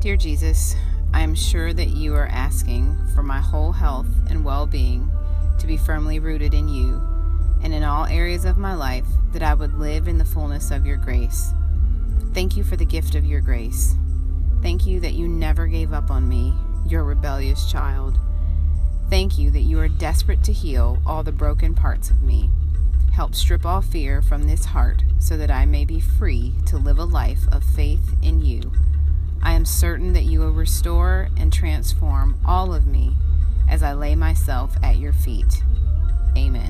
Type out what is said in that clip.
Dear Jesus, I am sure that you are asking for my whole health and well being to be firmly rooted in you, and in all areas of my life that I would live in the fullness of your grace. Thank you for the gift of your grace. Thank you that you never gave up on me, your rebellious child. Thank you that you are desperate to heal all the broken parts of me. Help strip all fear from this heart so that I may be free to live a life of faith am certain that you will restore and transform all of me as I lay myself at your feet. Amen.